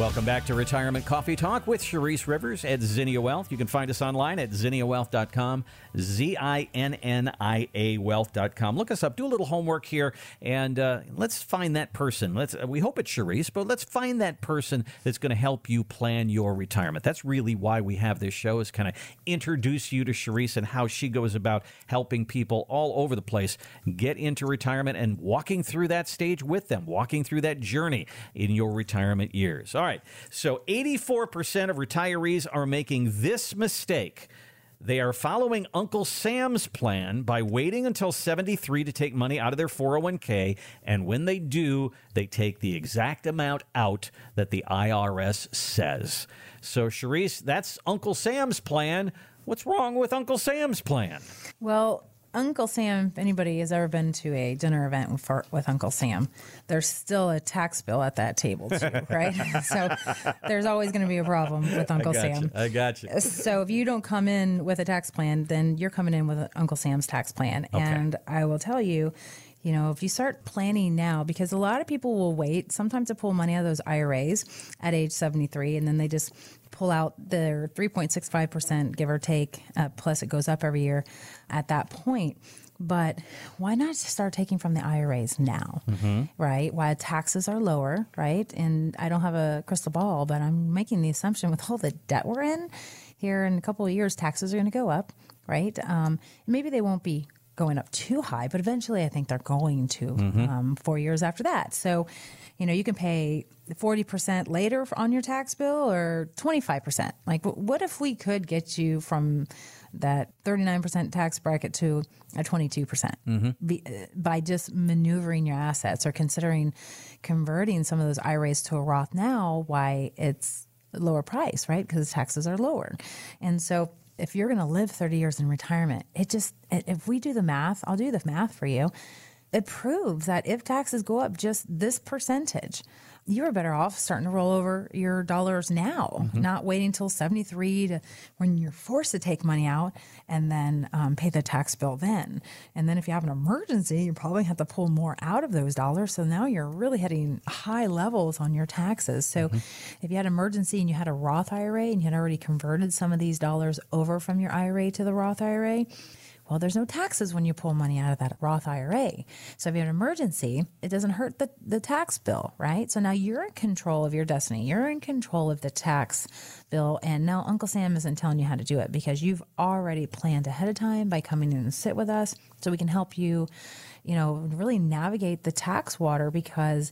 Welcome back to Retirement Coffee Talk with Charisse Rivers at Zinnia Wealth. You can find us online at zinniawealth.com, Z I N N I A wealth.com. Look us up, do a little homework here, and uh, let's find that person. Let's We hope it's Charisse, but let's find that person that's going to help you plan your retirement. That's really why we have this show, is kind of introduce you to Charisse and how she goes about helping people all over the place get into retirement and walking through that stage with them, walking through that journey in your retirement years. All right. So 84% of retirees are making this mistake. They are following Uncle Sam's plan by waiting until 73 to take money out of their 401k. And when they do, they take the exact amount out that the IRS says. So, Charisse, that's Uncle Sam's plan. What's wrong with Uncle Sam's plan? Well, Uncle Sam, if anybody has ever been to a dinner event with, with Uncle Sam, there's still a tax bill at that table, too, right? so there's always going to be a problem with Uncle I Sam. You. I got you. So if you don't come in with a tax plan, then you're coming in with Uncle Sam's tax plan. Okay. And I will tell you, you know, if you start planning now, because a lot of people will wait sometimes to pull money out of those IRAs at age 73, and then they just pull out their 3.65%, give or take, uh, plus it goes up every year at that point. But why not start taking from the IRAs now, right? Why taxes are lower, right? And I don't have a crystal ball, but I'm making the assumption with all the debt we're in here in a couple of years, taxes are going to go up, right? Um, maybe they won't be going up too high, but eventually I think they're going to um, four years after that. So, you know, you can pay 40% later on your tax bill or 25%. Like, what if we could get you from that 39% tax bracket to a 22% Be, uh, by just maneuvering your assets or considering converting some of those IRAs to a Roth now, why it's lower price, right? Because taxes are lower. And so if you're going to live 30 years in retirement, it just, if we do the math, I'll do the math for you. It proves that if taxes go up just this percentage, you are better off starting to roll over your dollars now, not waiting until 73 to when you're forced to take money out and then um, pay the tax bill then. And then if you have an emergency, you probably have to pull more out of those dollars. So now you're really hitting high levels on your taxes. So if you had an emergency and you had a Roth IRA and you had already converted some of these dollars over from your IRA to the Roth IRA, well, there's no taxes when you pull money out of that Roth IRA. So if you have an emergency, it doesn't hurt the, the tax bill, right? So now you're in control of your destiny. You're in control of the tax bill. And now Uncle Sam isn't telling you how to do it because you've already planned ahead of time by coming in and sit with us so we can help you, you know, really navigate the tax water because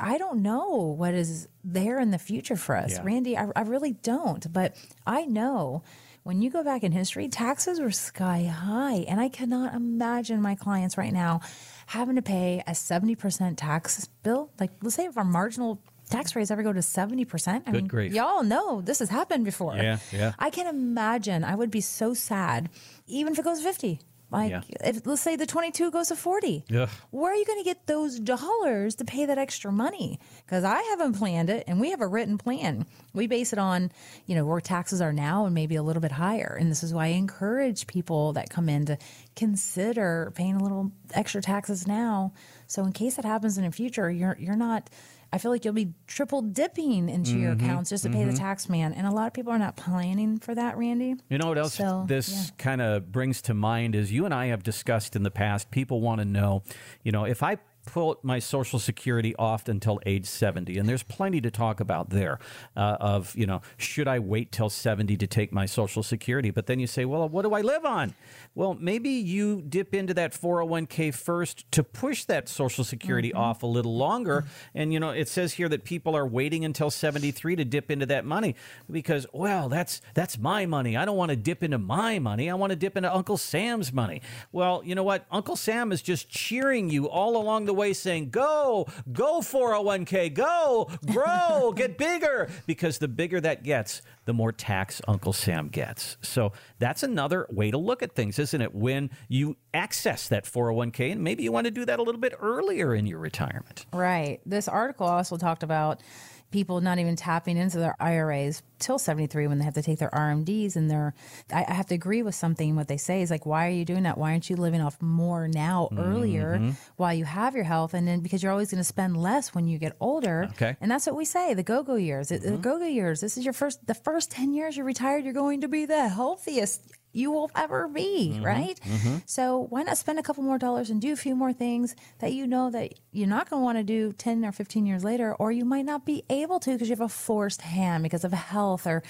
I don't know what is there in the future for us. Yeah. Randy, I, I really don't. But I know when you go back in history, taxes were sky high. And I cannot imagine my clients right now having to pay a 70% tax bill. Like, let's say if our marginal tax rates ever go to 70%. I mean, grief. y'all know this has happened before. Yeah, yeah. I can imagine I would be so sad, even if it goes 50. Like, Yeah. if let's say the 22 goes to 40. Ugh. Where are you going to get those dollars to pay that extra money? Because I haven't planned it and we have a written plan. We base it on, you know, where taxes are now and maybe a little bit higher. And this is why I encourage people that come in to consider paying a little extra taxes now. So in case that happens in the future, you're you're not I feel like you'll be triple dipping into your mm-hmm. accounts just to pay the mm-hmm. tax man. And a lot of people are not planning for that, Randy. You know what else So, this yeah. kind of brings to mind is you and I have discussed in the past. People want to know, you know, if I put my Social Security off until age 70, and there's plenty to talk about there uh, of, you know, should I wait till 70 to take my Social Security? But then you say, well, what do I live on? Well, maybe you dip into that 401k first to push that Social Security Mm-hmm. off a little longer. And, you know, it says here that people are waiting until 73 to dip into that money because, well, that's that's my money. I don't want to dip into my money. I want to dip into Uncle Sam's money. Well, you know what? Uncle Sam is just cheering you all along the way saying, go, go 401k, go, grow, get bigger. Because the bigger that gets, the more tax Uncle Sam gets. So that's another way to look at things, isn't it? When you access that 401k, and maybe you want to do that a little bit earlier in your retirement. Right. This article also talked about, people not even tapping into their IRAs till 73 when they have to take their RMDs and their I, I have to agree with something what they say is like why are you doing that why aren't you living off more now earlier Mm-hmm. while you have your health and then because you're always going to spend less when you get older Okay. Mm-hmm. and that's what we say the go-go years It- the go-go years this is your first the first 10 years you're retired you're going to be the healthiest you will ever be, Mm-hmm. right? So why not spend a couple more dollars and do a few more things that you know that you're not going to want to do 10 or 15 years later, or you might not be able to because you have a forced hand because of health, or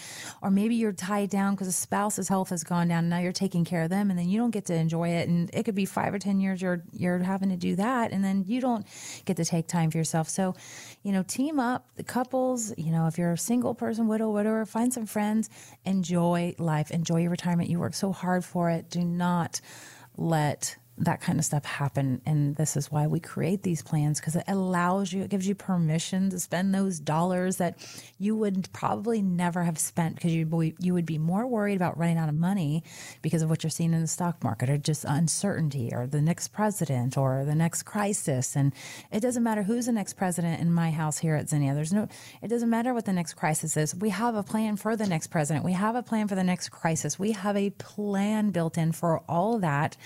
or maybe you're tied down because a spouse's health has gone down and now you're taking care of them and then you don't get to enjoy it. And it could be five or 10 years you're you're having to do that and then you don't get to take time for yourself. So, you know, team up the couples, you know, if you're a single person, widow, widower, find some friends, enjoy life, enjoy your retirement. You work so hard for it. Do not let that kind of stuff happen. And this is why we create these plans because it allows you it gives you permission to spend those dollars that you would probably never have spent because you you would be more worried about running out of money because of what you're seeing in the stock market or just uncertainty or the next president or the next crisis. And it doesn't matter who's the next president in my house here at Zinnia. There's no it doesn't matter what the next crisis is. We have a plan for the next president. We have a plan for the next crisis. We have a plan built in for all that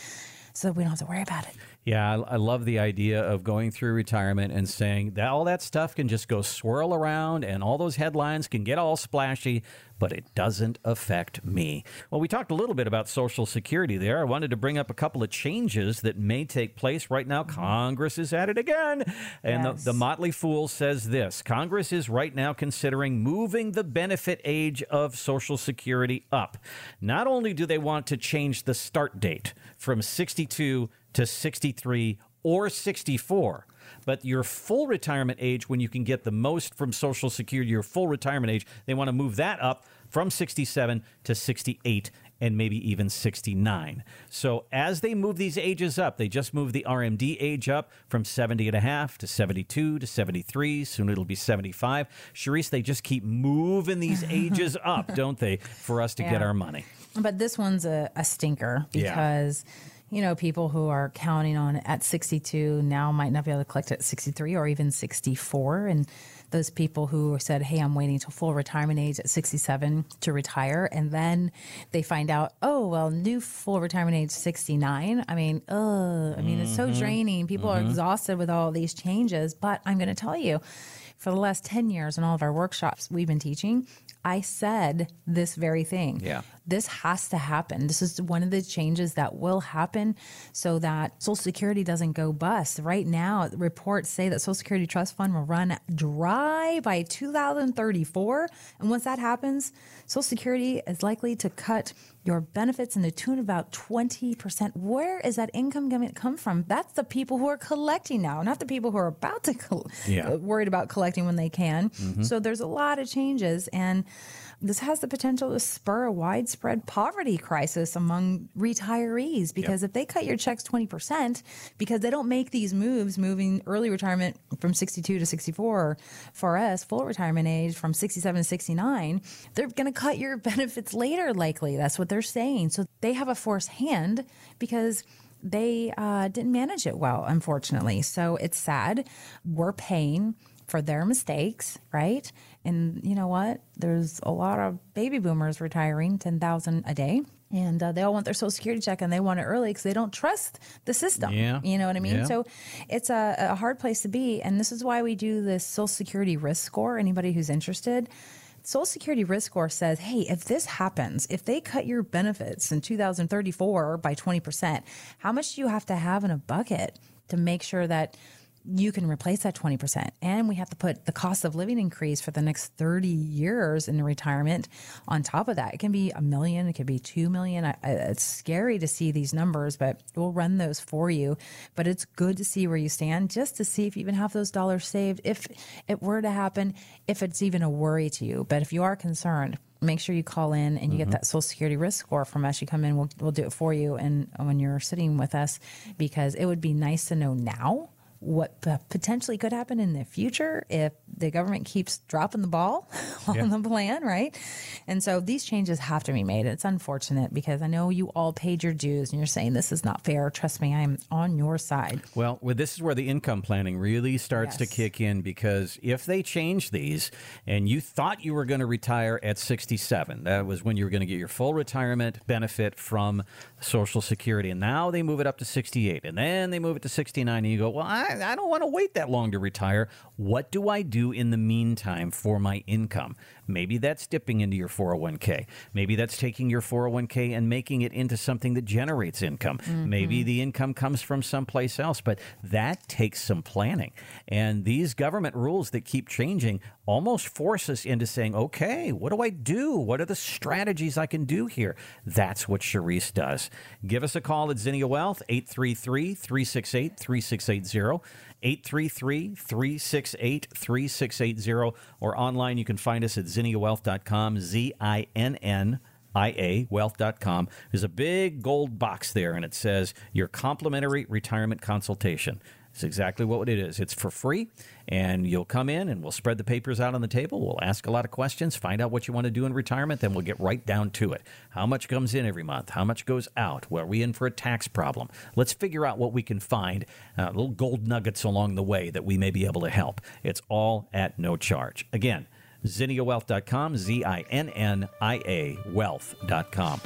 so we don't have to worry about it. Yeah, I, I love the idea of going through retirement and saying that all that stuff can just go swirl around and all those headlines can get all splashy, but it doesn't affect me. Well, we talked a little bit about Social Security there. I wanted to bring up a couple of changes that may take place right now. Mm-hmm. Congress is at it again. And Yes. the, the Motley Fool says this Congress is right now considering moving the benefit age of Social Security up. Not only do they want to change the start date from 62 to 63 or 64, but your full retirement age, when you can get the most from Social Security, your full retirement age, they want to move that up from 67 to 68 and maybe even 69. So as they move these ages up, they just move the RMD age up from 70 and a half to 72 to 73. Soon it'll be 75. Charisse, they just keep moving these ages up, don't they, for us to get our money? But this one's a, a stinker Yeah. You know, people who are counting on at 62 now might not be able to collect at 63 or even 64. And those people who said, hey, I'm waiting till full retirement age at 67 to retire. And then they find out, oh, well, new full retirement age 69. I mean, ugh, I mean, it's so mm-hmm. draining. People are mm-hmm. exhausted with all these changes. But I'm going to tell you, for the last 10 years in all of our workshops we've been teaching, I said this very thing. Yeah. This has to happen. This is one of the changes that will happen so that Social Security doesn't go bust. Right now, reports say that Social Security Trust Fund will run dry by 2034. And once that happens, Social Security is likely to cut your benefits in the tune of about 20%. Where is that income going to come from? That's the people who are collecting now, not the people who are about to col- Yeah. Uh, worried about collecting when they can. Mm-hmm. So there's a lot of changes and this has the potential to spur a widespread poverty crisis among retirees because if they cut your checks 20% because they don't make these moves moving early retirement from 62 to 64 for us full retirement age from 67 to 69 they're going to cut your benefits later likely that's what they're saying so they have a forced hand because they uh, didn't manage it well, unfortunately. So it's sad. We're paying for their mistakes, right? And you know what? There's a lot of baby boomers retiring, ten thousand a day. And uh, they all want their social security check and they want it early because they don't trust the system. Yeah. You know what I mean? Yeah. So it's a, a hard place to be. And this is why we do this social security risk score. Anybody who's interested, Social Security risk score says, hey, if this happens, if they cut your benefits in 2034 by 20%, how much do you have to have in a bucket to make sure that you can replace that 20%? And we have to put the cost of living increase for the next 30 years in retirement on top of that. It can be a million, it could be 2 million. I, I, it's scary to see these numbers, but we'll run those for you. But it's good to see where you stand just to see if you even have those dollars saved. If it were to happen, if it's even a worry to you. But if you are concerned, make sure you call in and you get mm-hmm. that social security risk score from us you come in we'll, we'll do it for you and when you're sitting with us because it would be nice to know now what potentially could happen in the future if the government keeps dropping the ball on Yeah. the plan, right? And so these changes have to be made. It's unfortunate because I know you all paid your dues and you're saying this is not fair. Trust me, I am on your side. Well, well, this is where the income planning really starts to kick in because if they change these and you thought you were going to retire at 67, that was when you were going to get your full retirement benefit from Social Security, and now they move it up to 68, and then they move it to 69, and you go, Well, I, I don't want to wait that long to retire. What do I do in the meantime for my income? Maybe that's dipping into your 401k. Maybe that's taking your 401k and making it into something that generates income. Maybe mm-hmm. the income comes from someplace else, but that takes some planning. And these government rules that keep changing almost force us into saying, okay, what do I do? What are the strategies I can do here? That's what Charisse does. Give us a call at Zinnia Wealth, 833 368 3680. 833 368 3680 or online you can find us at zinniawealth.com z i n n ia wealth.com there's a big gold box there and it says your complimentary retirement consultation it's exactly what it is. It's for free and you'll come in and we'll spread the papers out on the table. We'll ask a lot of questions find out what you want to do in retirement then we'll get right down to it. How much comes in every month? How much goes out? Are we in for a tax problem? Let's figure out what we can find uh, little gold nuggets along the way that we may be able to help. It's all at no charge. Again zinniawealth.com z-i-n-n-i-a wealth.com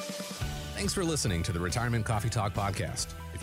Thanks for listening to the Retirement Coffee Talk podcast.